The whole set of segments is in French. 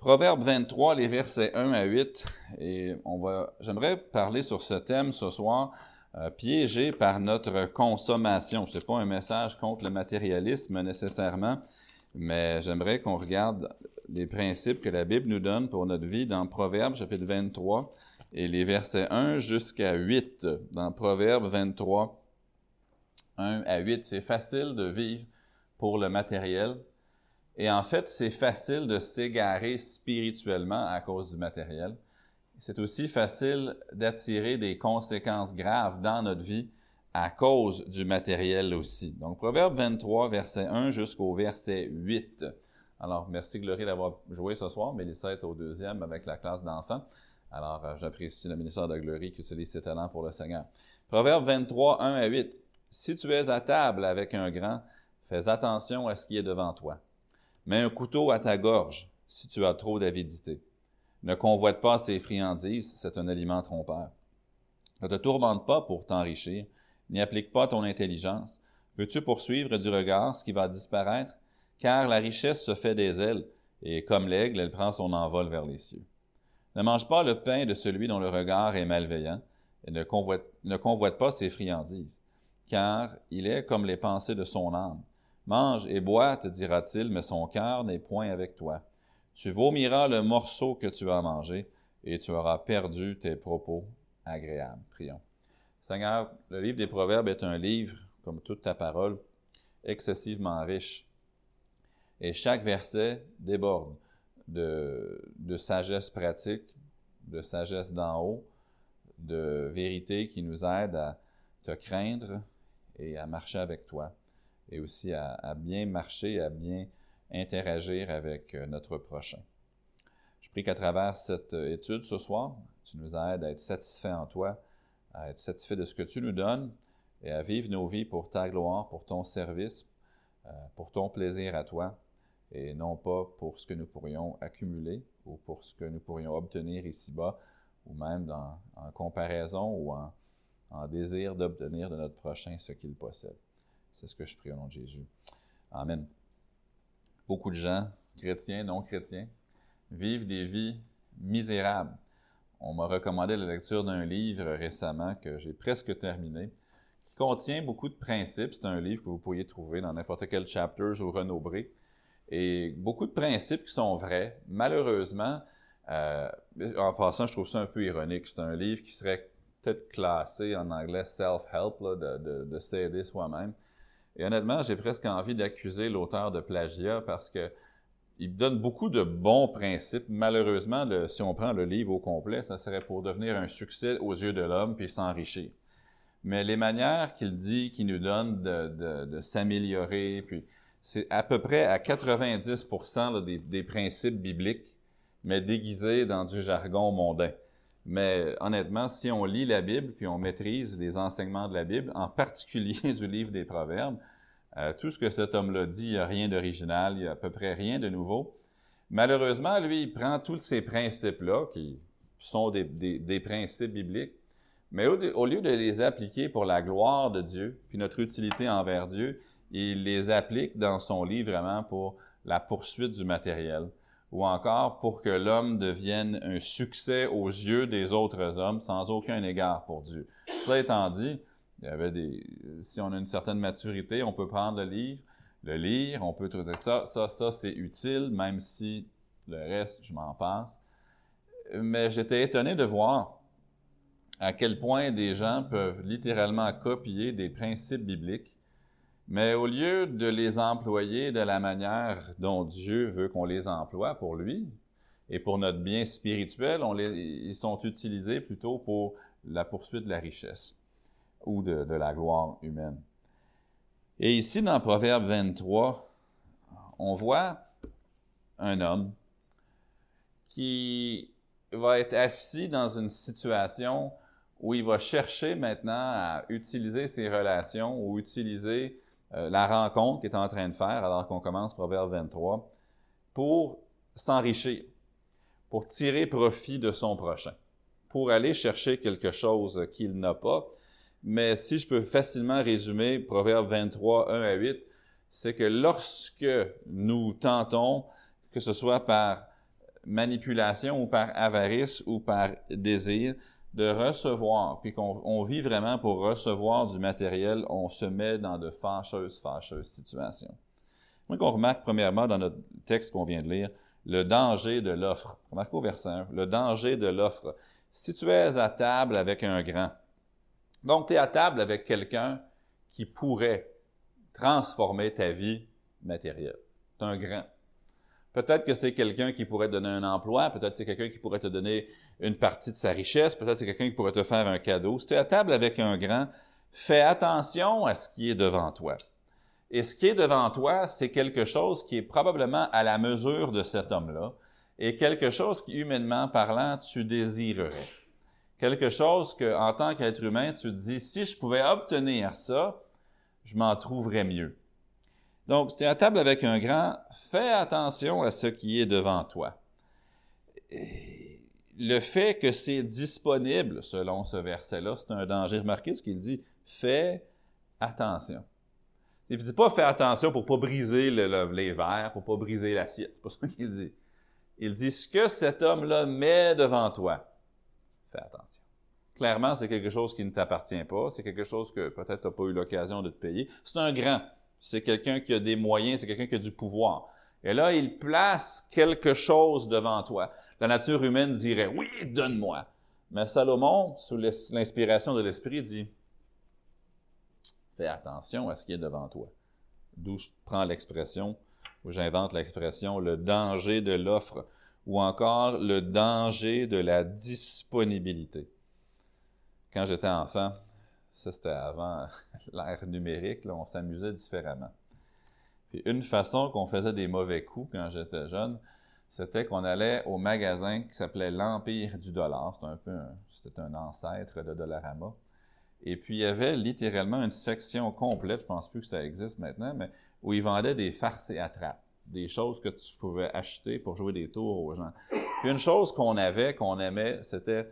Proverbe 23, les versets 1 à 8, et on va, j'aimerais parler sur ce thème ce soir, euh, piégé par notre consommation. C'est pas un message contre le matérialisme nécessairement, mais j'aimerais qu'on regarde les principes que la Bible nous donne pour notre vie dans Proverbe chapitre 23 et les versets 1 jusqu'à 8 dans Proverbe 23, 1 à 8. C'est facile de vivre pour le matériel, et en fait, c'est facile de s'égarer spirituellement à cause du matériel. C'est aussi facile d'attirer des conséquences graves dans notre vie à cause du matériel aussi. Donc, Proverbe 23, verset 1 jusqu'au verset 8. Alors, merci Glorie d'avoir joué ce soir. Mélissa est au deuxième avec la classe d'enfants. Alors, euh, j'apprécie le ministère de Glorie qui utilise ses talents pour le Seigneur. Proverbe 23, 1 à 8. Si tu es à table avec un grand, fais attention à ce qui est devant toi. Mets un couteau à ta gorge si tu as trop d'avidité. Ne convoite pas ses friandises, c'est un aliment trompeur. Ne te tourmente pas pour t'enrichir, n'y applique pas ton intelligence. Veux-tu poursuivre du regard ce qui va disparaître? Car la richesse se fait des ailes, et comme l'aigle, elle prend son envol vers les cieux. Ne mange pas le pain de celui dont le regard est malveillant, et ne convoite, ne convoite pas ses friandises, car il est comme les pensées de son âme. Mange et bois, te dira-t-il, mais son cœur n'est point avec toi. Tu vomiras le morceau que tu as mangé, et tu auras perdu tes propos agréables. Prions. Seigneur, le livre des Proverbes est un livre, comme toute ta parole, excessivement riche. Et chaque verset déborde de, de sagesse pratique, de sagesse d'en haut, de vérité qui nous aide à te craindre et à marcher avec toi et aussi à, bien marcher, à bien interagir avec euh, notre prochain. Je prie qu'à travers cette euh, étude ce soir, tu nous aides à être satisfaits en toi, à être satisfaits de ce que tu nous donnes et à vivre nos vies pour ta gloire, pour ton service, euh, pour ton plaisir à toi, et non pas pour ce que nous pourrions accumuler ou pour ce que nous pourrions obtenir ici-bas, ou même en comparaison ou en désir d'obtenir de notre prochain ce qu'il possède. C'est ce que je prie au nom de Jésus. Amen. Beaucoup de gens, chrétiens, non chrétiens, vivent des vies misérables. On m'a recommandé la lecture d'un livre récemment que j'ai presque terminé, qui contient beaucoup de principes. C'est un livre que vous pourriez trouver dans n'importe quel chapter ou renombré. Et beaucoup de principes qui sont vrais. Malheureusement, euh, en passant, je trouve ça un peu ironique. C'est un livre qui serait peut-être classé en anglais self-help, de, de, de s'aider soi-même. Et honnêtement, j'ai presque envie d'accuser l'auteur de plagiat parce que il donne beaucoup de bons principes. Malheureusement, si on prend le livre au complet, ça serait pour devenir un succès aux yeux de l'homme puis s'enrichir. Mais les manières qu'il dit, qu'il nous donne de, s'améliorer, puis c'est à peu près à 90 des, des principes bibliques, mais déguisés dans du jargon mondain. Mais honnêtement, si on lit la Bible, puis on maîtrise les enseignements de la Bible, en particulier du livre des Proverbes, euh, tout ce que cet homme-là dit, il n'y a rien d'original, il n'y a à peu près rien de nouveau. Malheureusement, lui, il prend tous ces principes-là, qui sont des, principes bibliques, mais au, lieu de les appliquer pour la gloire de Dieu, puis notre utilité envers Dieu, il les applique dans son livre vraiment pour la poursuite du matériel ou encore pour que l'homme devienne un succès aux yeux des autres hommes sans aucun égard pour Dieu. Cela étant dit, il y avait des, si on a une certaine maturité, on peut prendre le livre, le lire, on peut trouver ça, ça, ça, c'est utile, même si le reste, je m'en passe. Mais j'étais étonné de voir à quel point des gens peuvent littéralement copier des principes bibliques mais au lieu de les employer de la manière dont Dieu veut qu'on les emploie pour lui et pour notre bien spirituel, ils sont utilisés plutôt pour la poursuite de la richesse ou de, de la gloire humaine. Et ici, dans Proverbe 23, on voit un homme qui va être assis dans une situation où il va chercher maintenant à utiliser ses relations ou utiliser la rencontre qu'il est en train de faire alors qu'on commence Proverbe 23 pour s'enrichir, pour tirer profit de son prochain, pour aller chercher quelque chose qu'il n'a pas. Mais si je peux facilement résumer Proverbe 23, 1 à 8, c'est que lorsque nous tentons, que ce soit par manipulation ou par avarice ou par désir, de recevoir, puis qu'on vit vraiment pour recevoir du matériel, on se met dans de fâcheuses, fâcheuses situations. Moi, qu'on remarque premièrement dans notre texte qu'on vient de lire, le danger de l'offre. Remarquez au verset 1, le danger de l'offre. Si tu es à table avec un grand, donc tu es à table avec quelqu'un qui pourrait transformer ta vie matérielle. C'est un grand. Peut-être que c'est quelqu'un qui pourrait te donner un emploi, peut-être que c'est quelqu'un qui pourrait te donner une partie de sa richesse, peut-être que c'est quelqu'un qui pourrait te faire un cadeau. Si tu es à table avec un grand, fais attention à ce qui est devant toi. Et ce qui est devant toi, c'est quelque chose qui est probablement à la mesure de cet homme-là et quelque chose qui, humainement parlant, tu désirerais. Quelque chose que, en tant qu'être humain, tu te dis, si je pouvais obtenir ça, je m'en trouverais mieux. Donc, si tu es à table avec un grand, fais attention à ce qui est devant toi. le fait que c'est disponible, selon ce verset-là, c'est un danger. Remarquez ce qu'il dit. Fais attention. Il ne dit pas fais attention pour ne pas briser les verres, pour ne pas briser l'assiette. C'est pas ça qu'il dit. Il dit ce que cet homme-là met devant toi. Fais attention. Clairement, c'est quelque chose qui ne t'appartient pas. C'est quelque chose que peut-être tu n'as pas eu l'occasion de te payer. C'est un grand c'est quelqu'un qui a des moyens, c'est quelqu'un qui a du pouvoir. Et là, il place quelque chose devant toi. La nature humaine dirait, oui, donne-moi. Mais Salomon, sous l'inspiration de l'Esprit, dit, fais attention à ce qui est devant toi. D'où je prends l'expression, où j'invente l'expression, le danger de l'offre, ou encore le danger de la disponibilité. Quand j'étais enfant, ça, c'était avant l'ère numérique, là, on s'amusait différemment. Puis une façon qu'on faisait des mauvais coups quand j'étais jeune, c'était qu'on allait au magasin qui s'appelait l'Empire du dollar. C'était un peu c'était un ancêtre de Dollarama. Et puis, il y avait littéralement une section complète, je pense plus que ça existe maintenant, mais où ils vendaient des farces et attrapes, des choses que tu pouvais acheter pour jouer des tours aux gens. Puis une chose qu'on avait, qu'on aimait, c'était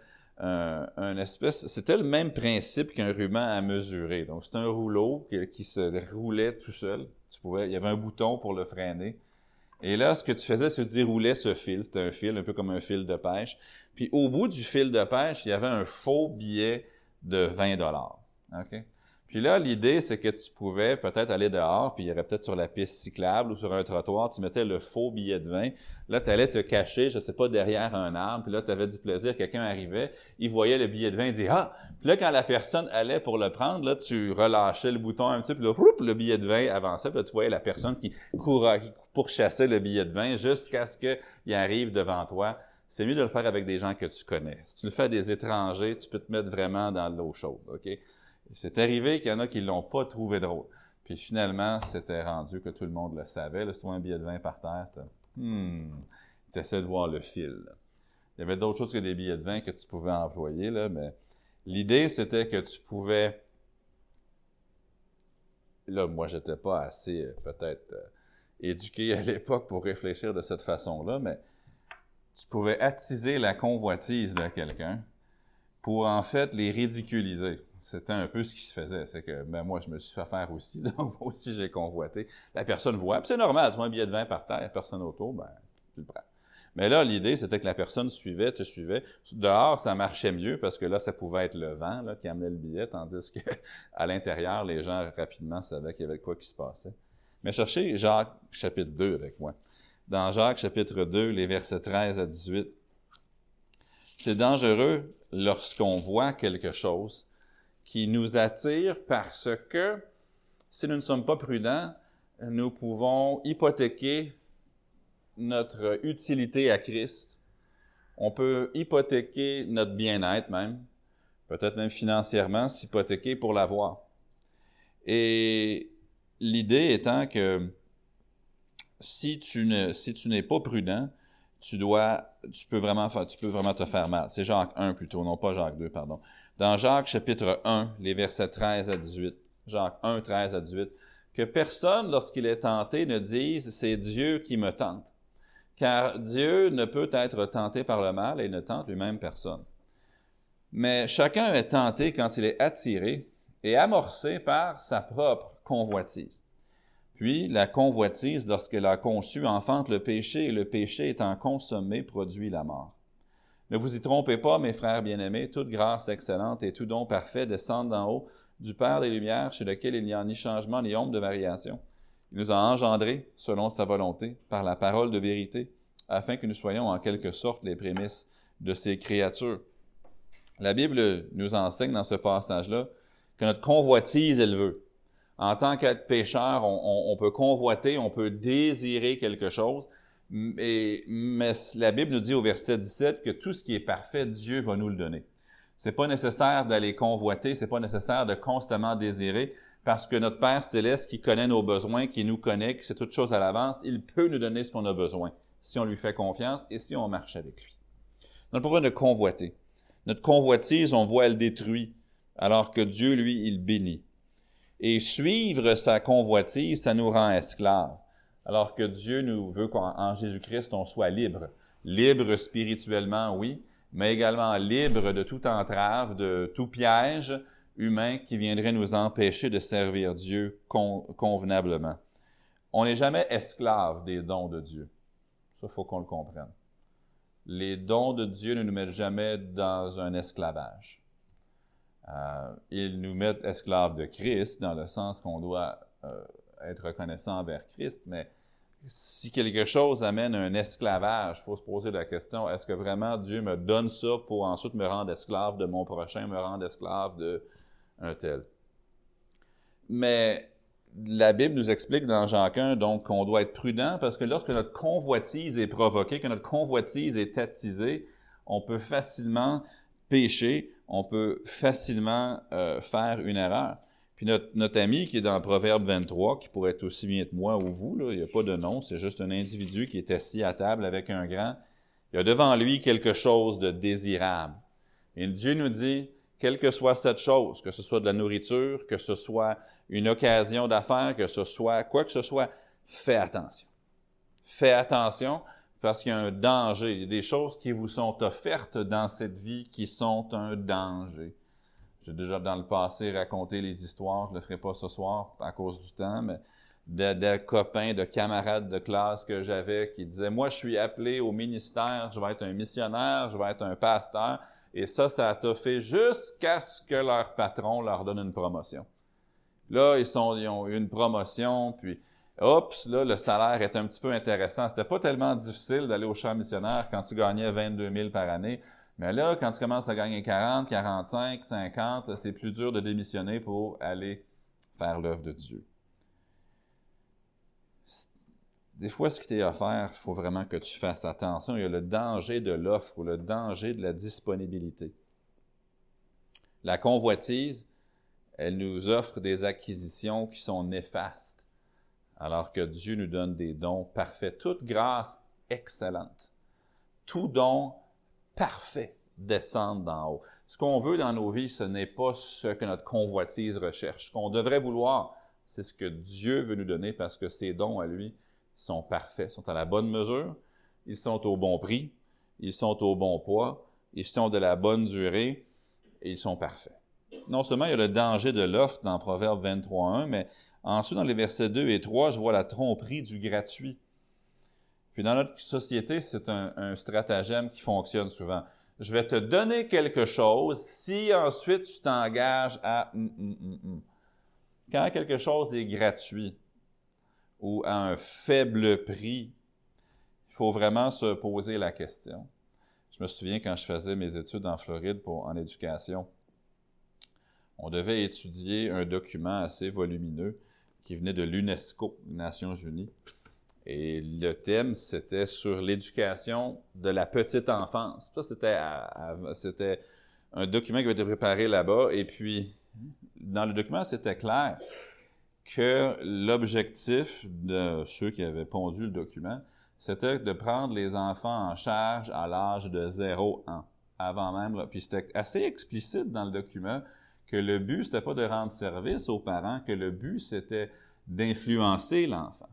espèce, c'était le même principe qu'un ruban à mesurer. Donc, c'était un rouleau qui, se roulait tout seul. Tu pouvais, il y avait un bouton pour le freiner. Et là, ce que tu faisais, c'est que ce fil. C'était un fil, un peu comme un fil de pêche. Puis, au bout du fil de pêche, il y avait un faux billet de 20 dollars. Puis là, l'idée, c'est que tu pouvais peut-être aller dehors, puis il y aurait peut-être sur la piste cyclable ou sur un trottoir, tu mettais le faux billet de vin. Là, tu allais te cacher, je sais pas, derrière un arbre, puis là, tu avais du plaisir, quelqu'un arrivait, il voyait le billet de vin, il disait « Ah! » Puis là, quand la personne allait pour le prendre, là, tu relâchais le bouton un petit peu, puis là, le billet de vin avançait, puis là, tu voyais la personne qui courait, qui pourchassait le billet de vin jusqu'à ce qu'il arrive devant toi. C'est mieux de le faire avec des gens que tu connais. Si tu le fais à des étrangers, tu peux te mettre vraiment dans l'eau chaude, OK? C'est arrivé qu'il y en a qui ne l'ont pas trouvé drôle. Puis finalement, c'était rendu que tout le monde le savait. Là, si tu vois un billet de vin par terre, hmm, tu essaies de voir le fil. Il y avait d'autres choses que des billets de vin que tu pouvais employer, là, mais l'idée, c'était que tu pouvais... Là, moi, j'étais pas assez, euh, peut-être, euh, éduqué à l'époque pour réfléchir de cette façon-là, mais tu pouvais attiser la convoitise de quelqu'un pour, en fait, les ridiculiser c'était un peu ce qui se faisait. C'est que ben, moi, je me suis fait faire aussi. Donc, moi aussi, j'ai convoité. La personne voit. C'est normal, tu vois un billet de vin par terre, personne autour, ben, tu le prends. Mais là, l'idée, c'était que la personne suivait, te suivait. Dehors, ça marchait mieux parce que là, ça pouvait être le vent qui amenait le billet, tandis que à l'intérieur, les gens rapidement savaient qu'il y avait quoi qui se passait. Mais cherchez Jacques chapitre 2 avec moi. Dans Jacques chapitre 2, les versets 13 à 18. C'est dangereux lorsqu'on voit quelque chose qui nous attire parce que si nous ne sommes pas prudents, nous pouvons hypothéquer notre utilité à Christ. On peut hypothéquer notre bien-être même, peut-être même financièrement, s'hypothéquer pour l'avoir. Et l'idée étant que si tu ne, si tu n'es pas prudent, tu dois, tu peux vraiment tu peux vraiment te faire mal. C'est Jacques 1 plutôt, non pas Jacques 2, pardon dans Jacques chapitre 1, les versets 13 à 18. Jacques 1, 13 à 18. Que personne, lorsqu'il est tenté, ne dise c'est Dieu qui me tente. Car Dieu ne peut être tenté par le mal et ne tente lui-même personne. Mais chacun est tenté quand il est attiré et amorcé par sa propre convoitise. Puis la convoitise, lorsqu'elle a conçu, enfante le péché, et le péché étant consommé, produit la mort. Ne vous y trompez pas, mes frères bien-aimés, toute grâce excellente et tout don parfait descendent d'en haut du Père des Lumières, chez lequel il n'y a ni changement ni ombre de variation. Il nous a engendrés, selon sa volonté, par la parole de vérité, afin que nous soyons en quelque sorte les prémices de ses créatures. La Bible nous enseigne dans ce passage-là que notre convoitise, elle veut. En tant qu'être pécheur, on, peut convoiter, on peut désirer quelque chose, mais, la Bible nous dit au verset 17 que tout ce qui est parfait, Dieu va nous le donner. C'est pas nécessaire d'aller convoiter, c'est pas nécessaire de constamment désirer, parce que notre Père céleste qui connaît nos besoins, qui nous connaît, qui sait toutes choses à l'avance, il peut nous donner ce qu'on a besoin si on lui fait confiance et si on marche avec lui. Pas besoin de convoiter. Notre convoitise, on voit, elle détruit, alors que Dieu, lui, il bénit. Et suivre sa convoitise, ça nous rend esclaves alors que Dieu nous veut qu'en Jésus-Christ, on soit libre. Libre spirituellement, oui, mais également libre de toute entrave, de tout piège humain qui viendrait nous empêcher de servir Dieu convenablement. On n'est jamais esclave des dons de Dieu. Ça, il faut qu'on le comprenne. Les dons de Dieu ne nous mettent jamais dans un esclavage. Euh, ils nous mettent esclaves de Christ dans le sens qu'on doit euh, être reconnaissant envers Christ, mais si quelque chose amène un esclavage, il faut se poser la question, est-ce que vraiment Dieu me donne ça pour ensuite me rendre esclave de mon prochain, me rendre esclave de un tel? Mais la Bible nous explique dans Jean 1 donc qu'on doit être prudent parce que lorsque notre convoitise est provoquée, que notre convoitise est attisée, on peut facilement pécher, on peut facilement euh, faire une erreur. Puis notre, ami qui est dans Proverbe 23, qui pourrait être aussi bien que moi ou vous, là, il n'y a pas de nom, c'est juste un individu qui est assis à table avec un grand. Il a devant lui quelque chose de désirable. Et Dieu nous dit, quelle que soit cette chose, que ce soit de la nourriture, que ce soit une occasion d'affaires, que ce soit quoi que ce soit, fais attention. Fais attention parce qu'il y a un danger. Il y a des choses qui vous sont offertes dans cette vie qui sont un danger. J'ai déjà dans le passé raconté les histoires, je ne le ferai pas ce soir à cause du temps, mais de, copains, de camarades de classe que j'avais qui disaient Moi, je suis appelé au ministère, je vais être un missionnaire, je vais être un pasteur. Et ça, ça a fait jusqu'à ce que leur patron leur donne une promotion. Là, ils, sont, ils ont eu une promotion, puis oups, là, le salaire est un petit peu intéressant. C'était pas tellement difficile d'aller au champ missionnaire quand tu gagnais 22 000 par année. Mais là, quand tu commences à gagner 40, 45, 50, c'est plus dur de démissionner pour aller faire l'œuvre de Dieu. Des fois, ce qui t'est offert, il faut vraiment que tu fasses attention. Il y a le danger de l'offre ou le danger de la disponibilité. La convoitise, elle nous offre des acquisitions qui sont néfastes, alors que Dieu nous donne des dons parfaits, toute grâce excellente. Tout don parfait descendre d'en haut. Ce qu'on veut dans nos vies, ce n'est pas ce que notre convoitise recherche. Ce qu'on devrait vouloir, c'est ce que Dieu veut nous donner parce que ses dons à lui sont parfaits, sont à la bonne mesure, ils sont au bon prix, ils sont au bon poids, ils sont de la bonne durée et ils sont parfaits. Non seulement il y a le danger de l'offre dans Proverbe 23.1, mais ensuite dans les versets 2 et 3, je vois la tromperie du gratuit. Puis dans notre société, c'est un, stratagème qui fonctionne souvent. Je vais te donner quelque chose si ensuite tu t'engages à... Hum, hum, hum, Quand quelque chose est gratuit ou à un faible prix, il faut vraiment se poser la question. Je me souviens quand je faisais mes études en Floride pour, en éducation, on devait étudier un document assez volumineux qui venait de l'UNESCO, Nations Unies. Et le thème, c'était sur l'éducation de la petite enfance. Ça, c'était, un document qui avait été préparé là-bas. Et puis, dans le document, c'était clair que l'objectif de ceux qui avaient pondu le document, c'était de prendre les enfants en charge à l'âge de 0 ans, avant même. Puis c'était assez explicite dans le document que le but, c'était pas de rendre service aux parents, que le but, c'était d'influencer l'enfant.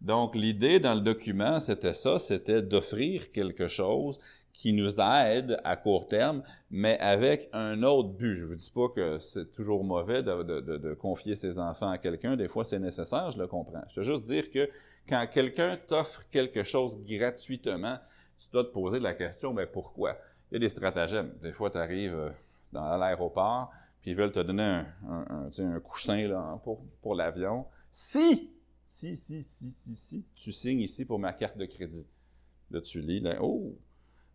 Donc, l'idée dans le document, c'était ça, c'était d'offrir quelque chose qui nous aide à court terme, mais avec un autre but. Je ne vous dis pas que c'est toujours mauvais de, confier ses enfants à quelqu'un. Des fois, c'est nécessaire, je le comprends. Je veux juste dire que quand quelqu'un t'offre quelque chose gratuitement, tu dois te poser la question, mais pourquoi? Il y a des stratagèmes. Des fois, tu arrives euh, dans l'aéroport, puis ils veulent te donner un, coussin là, pour, pour l'avion. Si, si, si, si, si, si, tu signes ici pour ma carte de crédit. Là, tu lis, là, oh,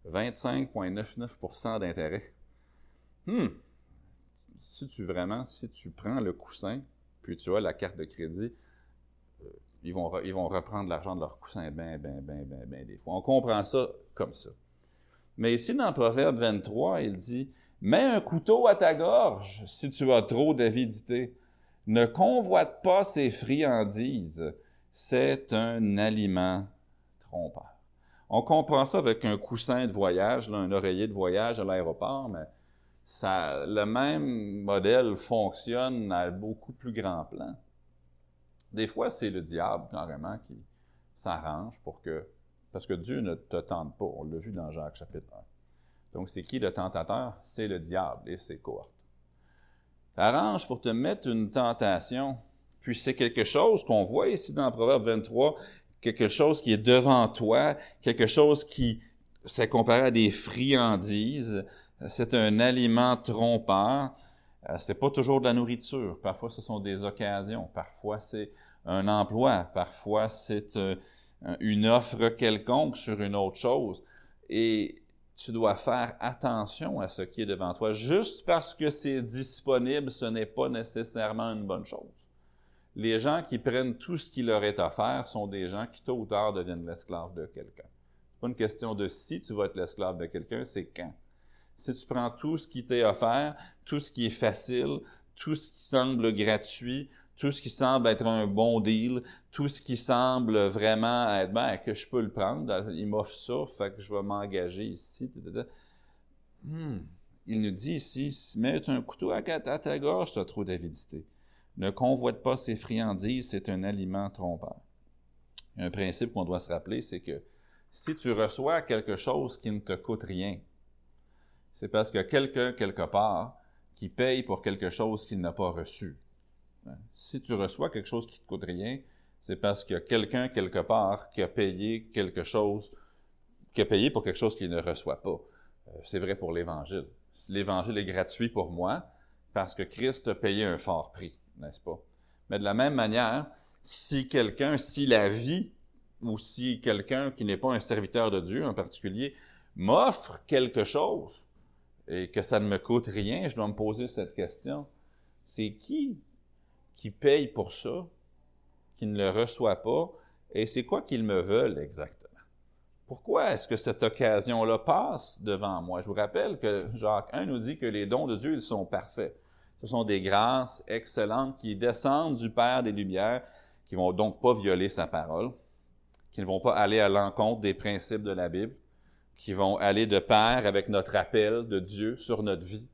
25,99% d'intérêt. Hmm. Si tu vraiment, si tu prends le coussin, puis tu as la carte de crédit, euh, ils, vont ils vont reprendre l'argent de leur coussin bien, bien, bien, bien, bien des fois. On comprend ça comme ça. Mais ici, dans Proverbe 23, il dit Mets un couteau à ta gorge si tu as trop d'avidité. Ne convoite pas ces friandises. C'est un aliment trompeur. On comprend ça avec un coussin de voyage, un oreiller de voyage à l'aéroport, mais ça, le même modèle fonctionne à beaucoup plus grand plan. Des fois, c'est le diable, carrément, qui s'arrange pour que. Parce que Dieu ne te tente pas. On l'a vu dans Jacques chapitre 1. Donc, c'est qui le tentateur? C'est le diable et ses cohortes. T'arranges pour te mettre une tentation. Puis c'est quelque chose qu'on voit ici dans Proverbe 23 quelque chose qui est devant toi, quelque chose qui, c'est comparé à des friandises, c'est un aliment trompeur. Euh, c'est pas toujours de la nourriture. Parfois, ce sont des occasions. Parfois, c'est un emploi. Parfois, c'est euh, une offre quelconque sur une autre chose. Et tu dois faire attention à ce qui est devant toi. Juste parce que c'est disponible, ce n'est pas nécessairement une bonne chose les gens qui prennent tout ce qui leur est offert sont des gens qui, tôt ou tard, deviennent l'esclave de quelqu'un. C'est pas une question de si tu vas être l'esclave de quelqu'un, c'est quand. Si tu prends tout ce qui t'est offert, tout ce qui est facile, tout ce qui semble gratuit, tout ce qui semble être un bon deal, tout ce qui semble vraiment être, ben, que je peux le prendre, il m'offre ça, fait que je vais m'engager ici. Hmm. Il nous dit ici, mets un couteau à, ta gorge, tu as trop d'avidité. Ne convoite pas ces friandises, c'est un aliment trompeur. Un principe qu'on doit se rappeler, c'est que si tu reçois quelque chose qui ne te coûte rien, c'est parce que quelqu'un, quelque part, qui paye pour quelque chose qu'il n'a pas reçu. Hein? Si tu reçois quelque chose qui ne te coûte rien, c'est parce qu'il y a quelqu'un, quelque part, qui a payé quelque chose, qui a payé pour quelque chose qu'il ne reçoit pas. Euh, c'est vrai pour l'Évangile. L'Évangile est gratuit pour moi parce que Christ a payé un fort prix n'est-ce pas? Mais de la même manière, si quelqu'un, si la vie, ou si quelqu'un qui n'est pas un serviteur de Dieu en particulier, m'offre quelque chose et que ça ne me coûte rien, je dois me poser cette question. C'est qui qui paye pour ça, qui ne le reçoit pas, et c'est quoi qu'ils me veulent exactement? Pourquoi est-ce que cette occasion-là passe devant moi? Je vous rappelle que Jacques 1 nous dit que les dons de Dieu, ils sont parfaits. Ce sont des grâces excellentes qui descendent du Père des Lumières, qui vont donc pas violer sa parole, qui ne vont pas aller à l'encontre des principes de la Bible, qui vont aller de pair avec notre appel de Dieu sur notre vie,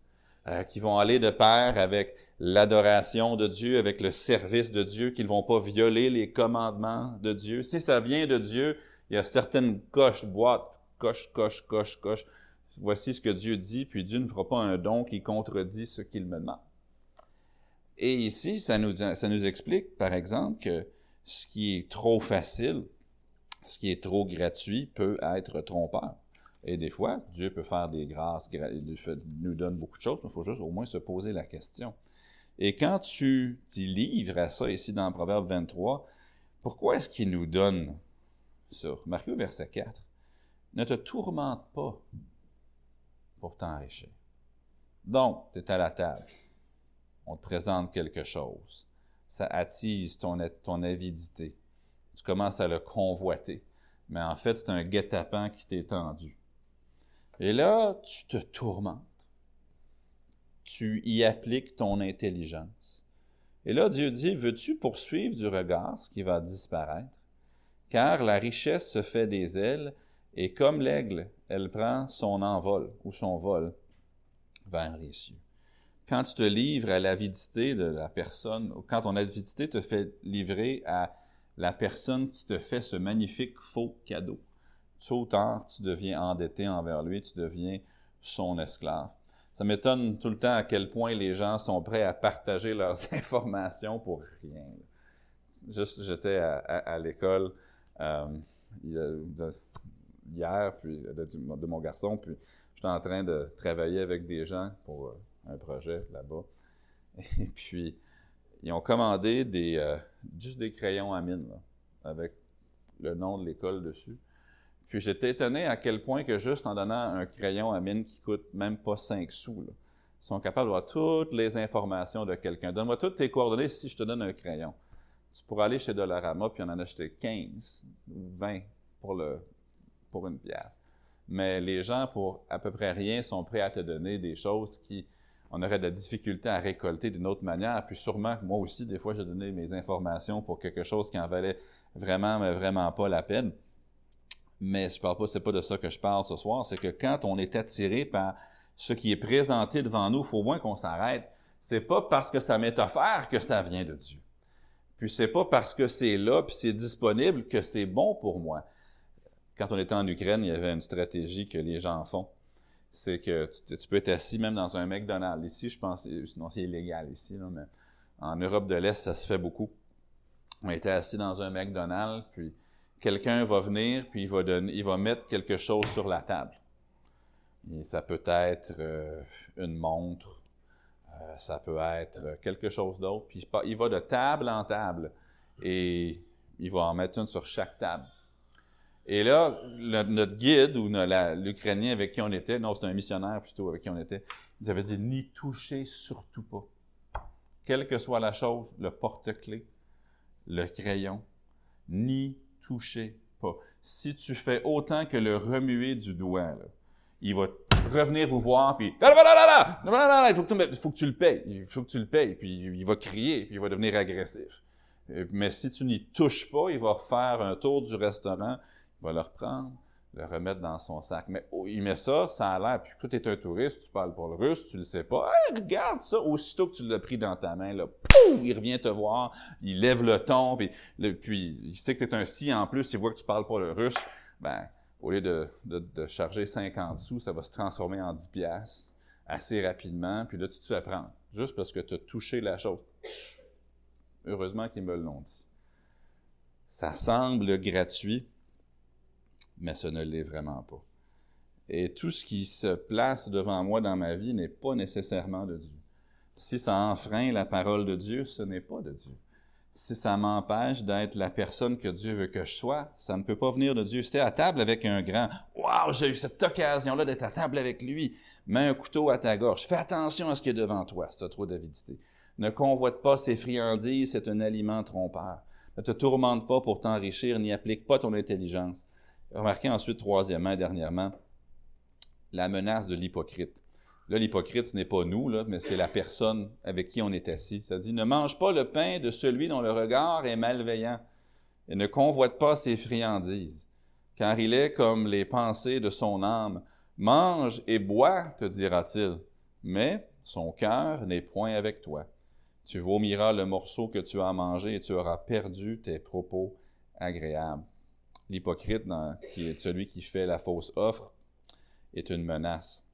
euh, qui vont aller de pair avec l'adoration de Dieu, avec le service de Dieu, qui ne vont pas violer les commandements de Dieu. Si ça vient de Dieu, il y a certaines coches, boîtes, coche, coche, coche, coche. Voici ce que Dieu dit, puis Dieu ne fera pas un don qui contredit ce qu'il me demande. Et ici, ça nous, ça nous explique, par exemple, que ce qui est trop facile, ce qui est trop gratuit peut être trompeur. Et des fois, Dieu peut faire des grâces, il nous donne beaucoup de choses, mais il faut juste au moins se poser la question. Et quand tu t'y livres à ça ici dans Proverbe 23, pourquoi est-ce qu'il nous donne ça? Marquez au verset 4. Ne te tourmente pas pour t'enrichir. Donc, tu es à la table on te présente quelque chose. Ça attise ton, ton avidité. Tu commences à le convoiter. Mais en fait, c'est un guet-apens qui t'est tendu. Et là, tu te tourmentes. Tu y appliques ton intelligence. Et là, Dieu dit, veux-tu poursuivre du regard ce qui va disparaître? Car la richesse se fait des ailes, et comme l'aigle, elle prend son envol ou son vol vers les cieux quand tu te livres à l'avidité de la personne, ou quand ton avidité te fait livrer à la personne qui te fait ce magnifique faux cadeau. Tôt ou tard, tu deviens endetté envers lui, tu deviens son esclave. Ça m'étonne tout le temps à quel point les gens sont prêts à partager leurs informations pour rien. Juste, j'étais à, l'école euh, hier, puis de, mon garçon, puis j'étais en train de travailler avec des gens pour euh, un projet là-bas. Et puis, ils ont commandé euh, juste des crayons à mine, avec le nom de l'école dessus. Puis j'étais étonné à quel point que juste en donnant un crayon à mine qui coûte même pas 5 sous, ils sont capables d'avoir toutes les informations de quelqu'un. Donne-moi toutes tes coordonnées si je te donne un crayon. Tu pourras aller chez Dollarama puis en en acheter 15 ou 20 pour, le, pour une pièce. Mais les gens, pour à peu près rien, sont prêts à te donner des choses qui on aurait de la difficulté à récolter d'une autre manière. Puis sûrement, moi aussi, des fois, j'ai donné mes informations pour quelque chose qui en valait vraiment, mais vraiment pas la peine. Mais je parle pas, de ça que je parle ce soir. C'est que quand on est attiré par ce qui est présenté devant nous, il faut au moins qu'on s'arrête. C'est pas parce que ça m'est offert que ça vient de Dieu. Puis c'est pas parce que c'est là puis c'est disponible que c'est bon pour moi. Quand on était en Ukraine, il y avait une stratégie que les gens font c'est que tu, peux être assis même dans un McDonald's. Ici, je pense, non, c'est illégal ici, mais en Europe de l'Est, ça se fait beaucoup. On était assis dans un McDonald's, puis quelqu'un va venir, puis il va, mettre quelque chose sur la table. Et ça peut être euh, une montre, euh, ça peut être quelque chose d'autre, puis il va de table en table, et il va en mettre une sur chaque table. Et là, notre guide ou l'Ukrainien avec qui on était, non, c'était un missionnaire plutôt avec qui on était, il avait dit N'y touchez surtout pas. Quelle que soit la chose, le porte-clés, le crayon, n'y touchez pas. Si tu fais autant que le remuer du doigt, il va revenir vous voir, puis il faut que, tu, le payes, il faut que tu le payes, puis il va crier, puis il va devenir agressif. Mais si tu n'y touches pas, il va refaire un tour du restaurant, il va le reprendre, le remettre dans son sac. Mais oh, il met ça, ça a l'air, puis tu es un touriste, tu parles pour le russe, tu le sais pas. regarde ça, aussitôt que tu l'as pris dans ta main, là, il revient te voir, il lève le ton, puis, puis il sait que tu es un si en plus, il voit que tu parles pas le russe, ben, au lieu de, charger 50 sous, ça va se transformer en 10 piastres assez rapidement, puis là, tu te fais juste parce que tu as touché la chose. Heureusement qu'ils me l'ont dit. Ça semble gratuit, mais ce ne l'est vraiment pas. Et tout ce qui se place devant moi dans ma vie n'est pas nécessairement de Dieu. Si ça enfreint la parole de Dieu, ce n'est pas de Dieu. Si ça m'empêche d'être la personne que Dieu veut que je sois, ça ne peut pas venir de Dieu. Si à table avec un grand, waouh, j'ai eu cette occasion-là d'être à table avec lui, mets un couteau à ta gorge. Fais attention à ce qui est devant toi si tu as trop d'avidité. Ne convoite pas ses friandises, c'est un aliment trompeur. Ne te tourmente pas pour t'enrichir, n'y applique pas ton intelligence. Remarquez ensuite, troisièmement et dernièrement, la menace de l'hypocrite. Là, l'hypocrite, ce n'est pas nous, mais c'est la personne avec qui on est assis. Ça dit, ne mange pas le pain de celui dont le regard est malveillant et ne convoite pas ses friandises, car il est comme les pensées de son âme. Mange et bois, te dira-t-il, mais son cœur n'est point avec toi. Tu vomiras le morceau que tu as mangé et tu auras perdu tes propos agréables l'hypocrite, qui est celui qui fait la fausse offre, est une menace.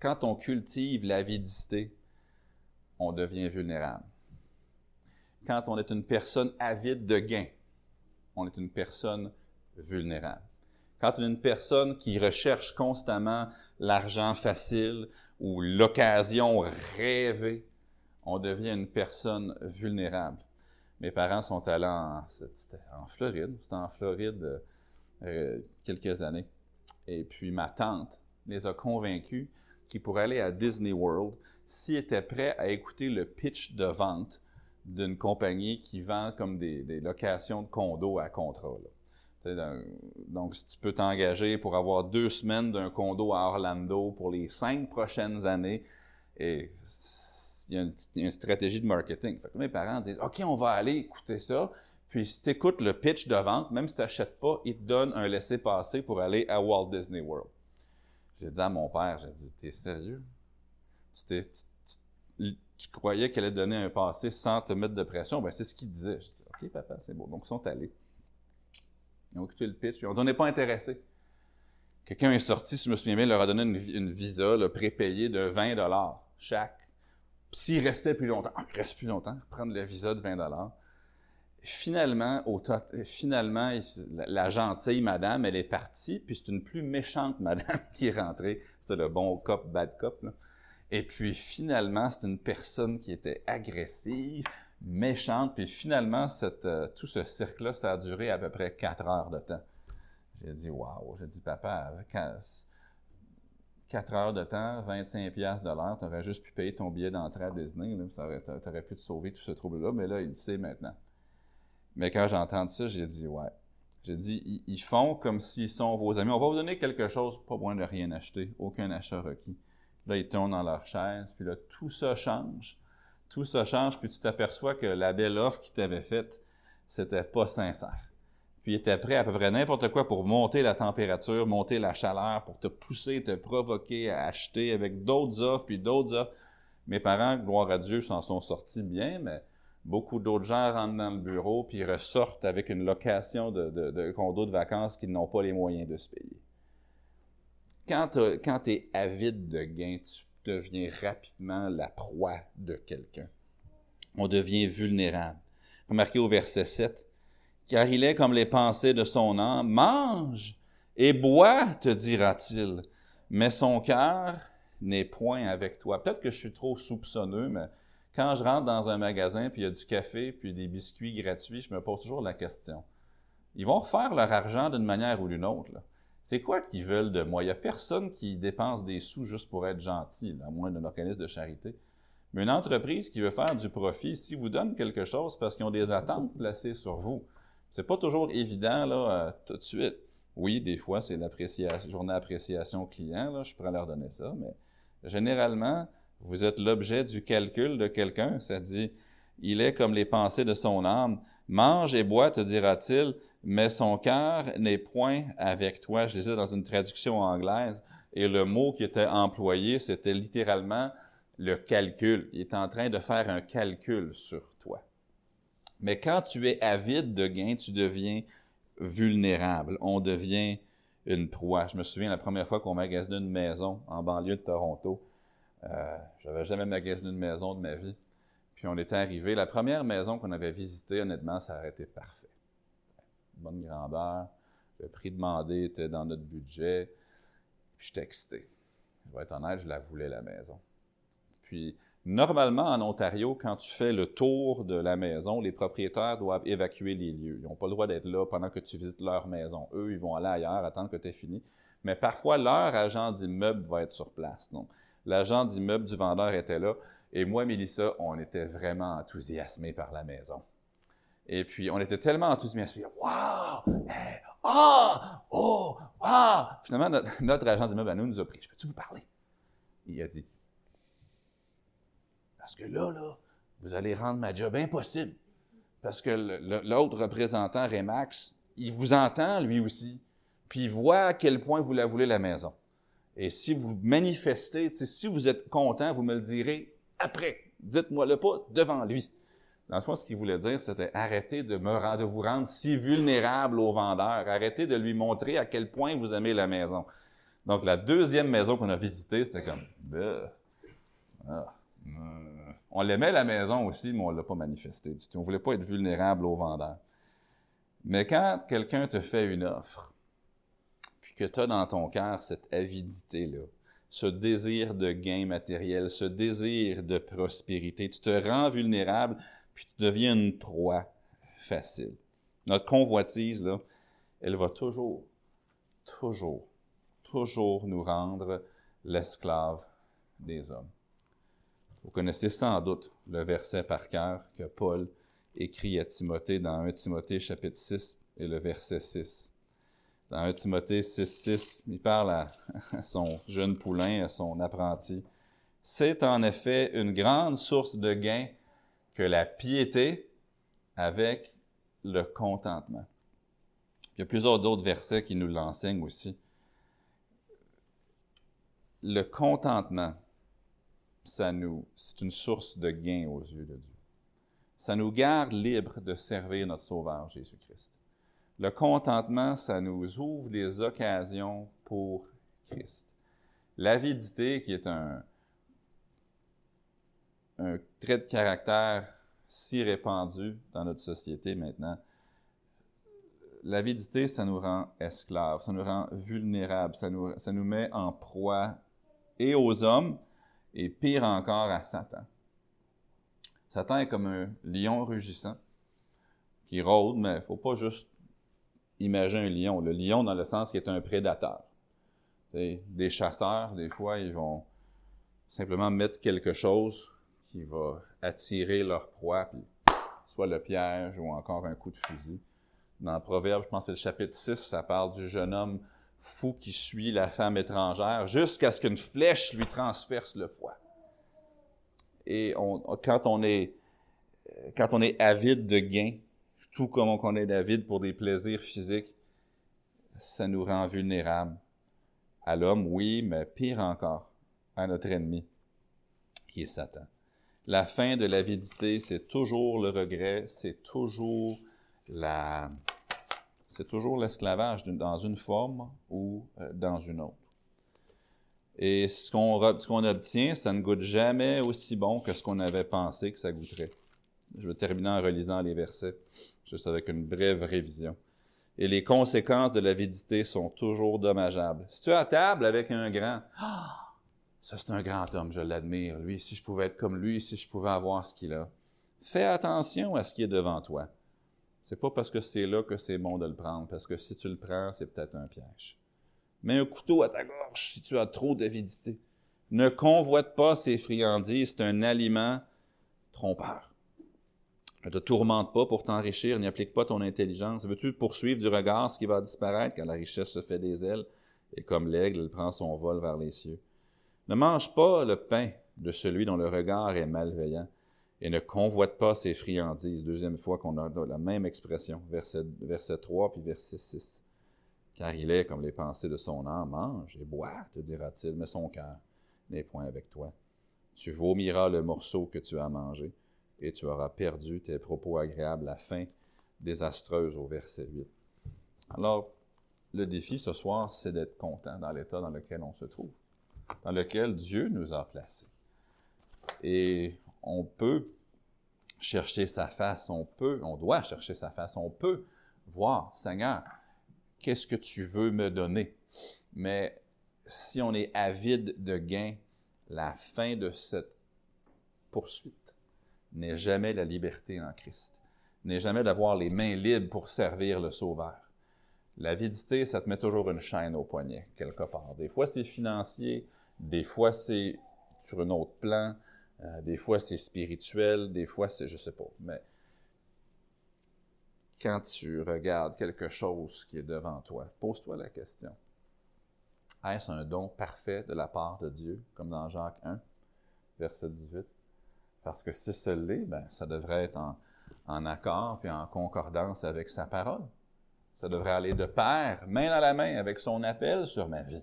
Quand on cultive l'avidité, on devient vulnérable. Quand on est une personne avide de gain, on est une personne vulnérable. Quand on est une personne qui recherche constamment l'argent facile ou l'occasion rêvée, on devient une personne vulnérable. Mes parents sont allés en, Floride. C'était en Floride euh, quelques années. Et puis ma tante les a convaincus qu'ils pourraient aller à Disney World s'ils étaient prêts à écouter le pitch de vente d'une compagnie qui vend comme des, locations de condos à contrat. Donc, si tu peux t'engager pour avoir deux semaines d'un condo à Orlando pour les cinq prochaines années, et il y, a une, stratégie de marketing. mes parents disent OK, on va aller écouter ça. Puis si tu écoutes le pitch de vente, même si tu n'achètes pas, ils te donnent un laissez-passer pour aller à Walt Disney World. J'ai dit à mon père, j'ai dit, t'es sérieux? Tu, croyais qu'elle allait donner un passé sans te mettre de pression? Ben, c'est ce qu'il disait. Je dis, OK, papa, c'est beau. Donc, ils sont allés. Ils ont écouté le pitch, ils ont dit On n'est pas intéressé. Quelqu'un est sorti, si je me souviens bien, leur a donné une, visa prépayée de 20 chaque. S'il restait plus longtemps, il reste plus longtemps, prendre le visa de 20 Finalement, au finalement, la, gentille madame, elle est partie, puis c'est une plus méchante madame qui est rentrée. C'est le bon cop, bad cop. Et puis finalement, c'est une personne qui était agressive, méchante, puis finalement, euh, tout ce cercle-là, ça a duré à peu près quatre heures de temps. J'ai dit, waouh, j'ai dit, papa, avec 4 heures de temps, 25 pièces de l'heure, tu aurais juste pu payer ton billet d'entrée à Disney, tu aurais, pu te sauver tout ce trouble-là, mais là, il le sait maintenant. Mais quand j'ai entendu ça, j'ai dit, ouais. J'ai dit, ils, font comme s'ils sont vos amis. On va vous donner quelque chose, pas moins de rien acheter, aucun achat requis. Là, ils tournent dans leur chaise, puis là, tout ça change. Tout ça change, puis tu t'aperçois que la belle offre qu'ils t'avaient faite, c'était pas sincère puis il était prêt à peu près n'importe quoi pour monter la température, monter la chaleur, pour te pousser, te provoquer à acheter avec d'autres offres, puis d'autres offres. Mes parents, gloire à Dieu, s'en sont sortis bien, mais beaucoup d'autres gens rentrent dans le bureau, puis ressortent avec une location de, de, condo de vacances qu'ils n'ont pas les moyens de se payer. Quand tu es avide de gains, tu deviens rapidement la proie de quelqu'un. On devient vulnérable. Remarquez au verset 7, car il est comme les pensées de son âme. Mange et bois, te dira-t-il, mais son cœur n'est point avec toi. Peut-être que je suis trop soupçonneux, mais quand je rentre dans un magasin, puis il y a du café, puis des biscuits gratuits, je me pose toujours la question. Ils vont refaire leur argent d'une manière ou d'une autre. C'est quoi qu'ils veulent de moi? Il n'y a personne qui dépense des sous juste pour être gentil, à moins d'un organisme de charité. Mais une entreprise qui veut faire du profit, si vous donne quelque chose parce qu'ils ont des attentes placées sur vous, c'est pas toujours évident là, euh, tout de suite. Oui, des fois, c'est l'appréciation, journée d'appréciation client, là, je pourrais leur donner ça, mais généralement, vous êtes l'objet du calcul de quelqu'un. Ça dit, il est comme les pensées de son âme. Mange et bois, te dira-t-il, mais son cœur n'est point avec toi. Je lisais dans une traduction anglaise, et le mot qui était employé, c'était littéralement le calcul. Il est en train de faire un calcul sur. Mais quand tu es avide de gains, tu deviens vulnérable. On devient une proie. Je me souviens la première fois qu'on magasinait une maison en banlieue de Toronto. Euh, J'avais jamais magasiné une maison de ma vie. Puis on était arrivé. La première maison qu'on avait visitée, honnêtement, ça aurait été parfait. Bonne grandeur. Le prix demandé était dans notre budget. Puis j'étais excité. Je vais être honnête, je la voulais, la maison. Puis Normalement, en Ontario, quand tu fais le tour de la maison, les propriétaires doivent évacuer les lieux. Ils n'ont pas le droit d'être là pendant que tu visites leur maison. Eux, ils vont aller ailleurs, attendre que tu aies fini. Mais parfois, leur agent d'immeuble va être sur place. Donc, l'agent d'immeuble du vendeur était là. Et moi, Mélissa, on était vraiment enthousiasmés par la maison. Et puis, on était tellement enthousiasmés. Waouh! ah! Oh! Wow! Finalement, notre, notre agent d'immeuble à nous nous a pris. Je peux-tu vous parler? Il a dit parce que là, là, vous allez rendre ma job impossible. Parce que l'autre représentant, Remax, il vous entend lui aussi, puis il voit à quel point vous la voulez la maison. Et si vous manifestez, si vous êtes content, vous me le direz après. Dites-moi-le pas devant lui. Dans le fond, ce qu'il voulait dire, c'était arrêtez de, me, vous rendre si vulnérable au vendeur. Arrêtez de lui montrer à quel point vous aimez la maison. Donc, la deuxième maison qu'on a visitée, c'était comme... Ah. On l'aimait la maison aussi, mais on ne l'a pas manifesté du tout. On ne voulait pas être vulnérable au vendeur. Mais quand quelqu'un te fait une offre, puis que tu as dans ton cœur cette avidité-là, ce désir de gain matériel, ce désir de prospérité, tu te rends vulnérable, puis tu deviens une proie facile. Notre convoitise, là, elle va toujours, toujours, toujours nous rendre l'esclave des hommes. Vous connaissez sans doute le verset par cœur que Paul écrit à Timothée dans 1 Timothée chapitre 6 et le verset 6. Dans 1 Timothée 6, 6, il parle à, son jeune poulain, à son apprenti. C'est en effet une grande source de gain que la piété avec le contentement. Il y a plusieurs d'autres versets qui nous l'enseignent aussi. Le contentement, ça nous, c'est une source de gain aux yeux de Dieu. ça nous garde libres de servir notre Sauveur Jésus-Christ. Le contentement, ça nous ouvre les occasions pour Christ. L'avidité, qui est un, un trait de caractère si répandu dans notre société maintenant, l'avidité, ça nous rend esclaves, ça nous rend vulnérables, ça nous, ça nous met en proie et aux hommes, et pire encore à Satan. Satan est comme un lion rugissant qui rôde, mais il ne faut pas juste imaginer un lion. Le lion dans le sens qu'il est un prédateur. des chasseurs, des fois, ils vont simplement mettre quelque chose qui va attirer leur proie, soit le piège ou encore un coup de fusil. Dans le Proverbe, je pense que c'est le chapitre 6, ça parle du jeune homme fou qui suit la femme étrangère jusqu'à ce qu'une flèche lui transperce le poids. Et quand, on est, quand on est avide de gains, tout comme on est avide pour des plaisirs physiques, ça nous rend vulnérables à l'homme, oui, mais pire encore, à notre ennemi, qui est Satan. La fin de l'avidité, c'est toujours le regret, c'est toujours la, c'est toujours l'esclavage dans une forme ou euh, dans une autre. Et ce qu'on, obtient, ça ne goûte jamais aussi bon que ce qu'on avait pensé que ça goûterait. Je vais terminer en relisant les versets, juste avec une brève révision. Et les conséquences de l'avidité sont toujours dommageables. Si tu es à table avec un grand, ah, ça c'est un grand homme, je l'admire. Lui, si je pouvais être comme lui, si je pouvais avoir ce qu'il a. Fais attention à ce qui est devant toi. C'est pas parce que c'est là que c'est bon de le prendre, parce que si tu le prends, c'est peut-être un piège. Mets un couteau à ta gorge si tu as trop d'avidité. Ne convoite pas ces friandises, c'est un aliment trompeur. Ne te tourmente pas pour t'enrichir, n'applique pas ton intelligence. Veux-tu poursuivre du regard ce qui va disparaître quand la richesse se fait des ailes et comme l'aigle, il prend son vol vers les cieux? Ne mange pas le pain de celui dont le regard est malveillant et ne convoite pas ses friandises. Deuxième fois qu'on a la même expression, verset, verset 3 puis verset 6. Car il est comme les pensées de son âme, mange et bois, te dira-t-il, mais son cœur n'est point avec toi. Tu vomiras le morceau que tu as mangé, et tu auras perdu tes propos agréables, la fin désastreuse au verset 8. Alors, le défi ce soir, c'est d'être content dans l'état dans lequel on se trouve, dans lequel Dieu nous a placés. Et on peut chercher sa face, on peut, on doit chercher sa face, on peut voir, Seigneur, qu'est-ce que tu veux me donner? Mais si on est avide de gain, la fin de cette poursuite n'est jamais la liberté en Christ, n'est jamais d'avoir les mains libres pour servir le Sauveur. L'avidité, ça te met toujours une chaîne au poignet, quelque part. Des fois, c'est financier, des fois, c'est sur un autre plan, euh, des fois, c'est spirituel, des fois, c'est, je sais pas. Mais quand tu regardes quelque chose qui est devant toi, pose-toi la question. Est-ce un don parfait de la part de Dieu, comme dans Jacques 1, verset 18? Parce que si ce l'est, ben, ça devrait être en, en accord et en concordance avec sa parole. Ça devrait aller de pair, main dans la main, avec son appel sur ma vie.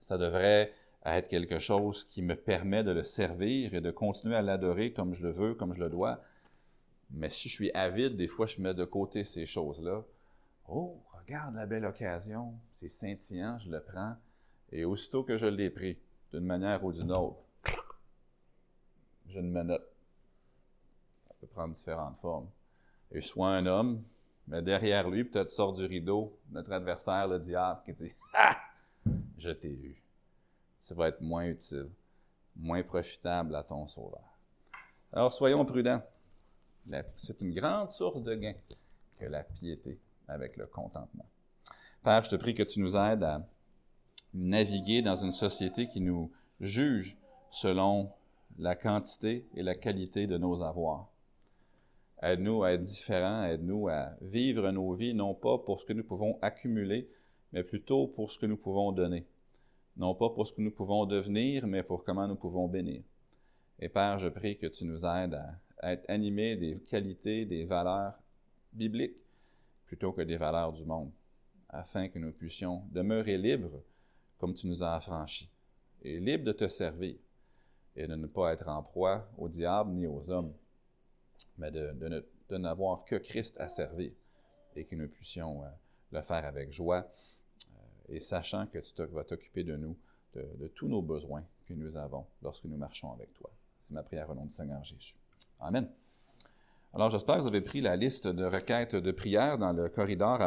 Ça devrait à être quelque chose qui me permet de le servir et de continuer à l'adorer comme je le veux, comme je le dois. Mais si je suis avide, des fois, je mets de côté ces choses-là. Oh, regarde la belle occasion, c'est scintillant, je le prends. Et aussitôt que je l'ai pris, d'une manière ou d'une autre, je me note. Ça peut prendre différentes formes. Et je sois un homme, mais derrière lui, peut-être sort du rideau notre adversaire, le diable, qui dit Ah Je t'ai eu ça va être moins utile, moins profitable à ton sauveur. Alors soyons prudents. C'est une grande source de gain que la piété avec le contentement. Père, je te prie que tu nous aides à naviguer dans une société qui nous juge selon la quantité et la qualité de nos avoirs. Aide-nous à être différents, aide-nous à vivre nos vies non pas pour ce que nous pouvons accumuler, mais plutôt pour ce que nous pouvons donner non pas pour ce que nous pouvons devenir, mais pour comment nous pouvons bénir. Et Père, je prie que tu nous aides à, être animés des qualités, des valeurs bibliques, plutôt que des valeurs du monde, afin que nous puissions demeurer libres comme tu nous as affranchis, et libres de te servir, et de ne pas être en proie au diable ni aux hommes, mais de, n'avoir que Christ à servir et que nous puissions euh, le faire avec joie et sachant que tu vas t'occuper de nous, de, tous nos besoins que nous avons lorsque nous marchons avec toi. C'est ma prière au nom du Seigneur Jésus. Amen. Alors j'espère que vous avez pris la liste de requêtes de prière dans le corridor.